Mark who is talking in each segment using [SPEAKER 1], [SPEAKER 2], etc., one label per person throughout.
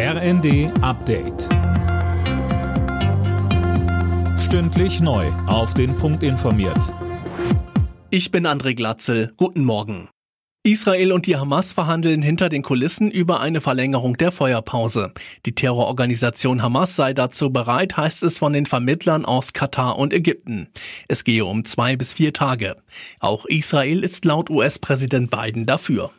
[SPEAKER 1] RND Update. Stündlich neu. Auf den Punkt informiert.
[SPEAKER 2] Ich bin André Glatzel. Guten Morgen. Israel und die Hamas verhandeln hinter den Kulissen über eine Verlängerung der Feuerpause. Die Terrororganisation Hamas sei dazu bereit, heißt es von den Vermittlern aus Katar und Ägypten. Es gehe um zwei bis vier Tage. Auch Israel ist laut US-Präsident Biden dafür.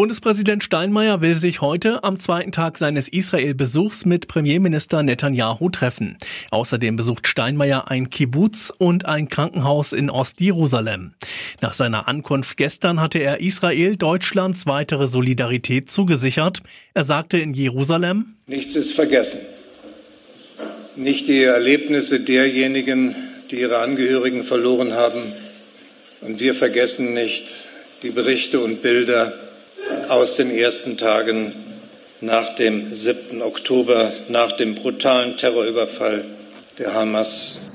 [SPEAKER 2] Bundespräsident Steinmeier will sich heute am zweiten Tag seines Israel-Besuchs mit Premierminister Netanyahu treffen. Außerdem besucht Steinmeier ein Kibbutz und ein Krankenhaus in Ostjerusalem. Nach seiner Ankunft gestern hatte er Israel Deutschlands weitere Solidarität zugesichert. Er sagte in Jerusalem,
[SPEAKER 3] Nichts ist vergessen. Nicht die Erlebnisse derjenigen, die ihre Angehörigen verloren haben. Und wir vergessen nicht die Berichte und Bilder aus den ersten Tagen nach dem 7. Oktober, nach dem brutalen Terrorüberfall der Hamas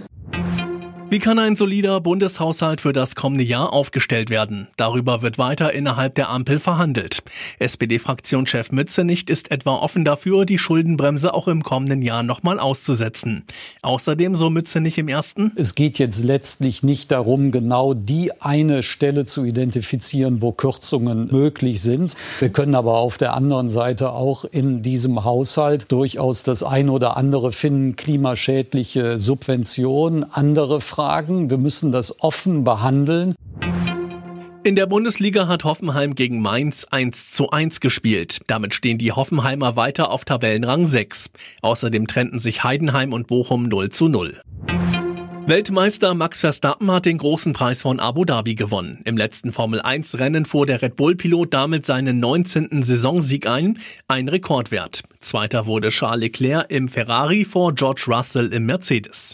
[SPEAKER 2] wie kann ein solider Bundeshaushalt für das kommende Jahr aufgestellt werden? Darüber wird weiter innerhalb der Ampel verhandelt. SPD-Fraktionschef Mützenich ist etwa offen dafür, die Schuldenbremse auch im kommenden Jahr nochmal auszusetzen. Außerdem, so Mützenich im ersten.
[SPEAKER 4] Es geht jetzt letztlich nicht darum, genau die eine Stelle zu identifizieren, wo Kürzungen möglich sind. Wir können aber auf der anderen Seite auch in diesem Haushalt durchaus das eine oder andere finden, klimaschädliche Subventionen, andere Fragen. Wir müssen das offen behandeln.
[SPEAKER 2] In der Bundesliga hat Hoffenheim gegen Mainz 1 zu 1 gespielt. Damit stehen die Hoffenheimer weiter auf Tabellenrang 6. Außerdem trennten sich Heidenheim und Bochum 0 zu 0. Weltmeister Max Verstappen hat den großen Preis von Abu Dhabi gewonnen. Im letzten Formel 1 Rennen fuhr der Red Bull Pilot damit seinen 19. Saisonsieg ein, ein Rekordwert. Zweiter wurde Charles Leclerc im Ferrari vor George Russell im Mercedes.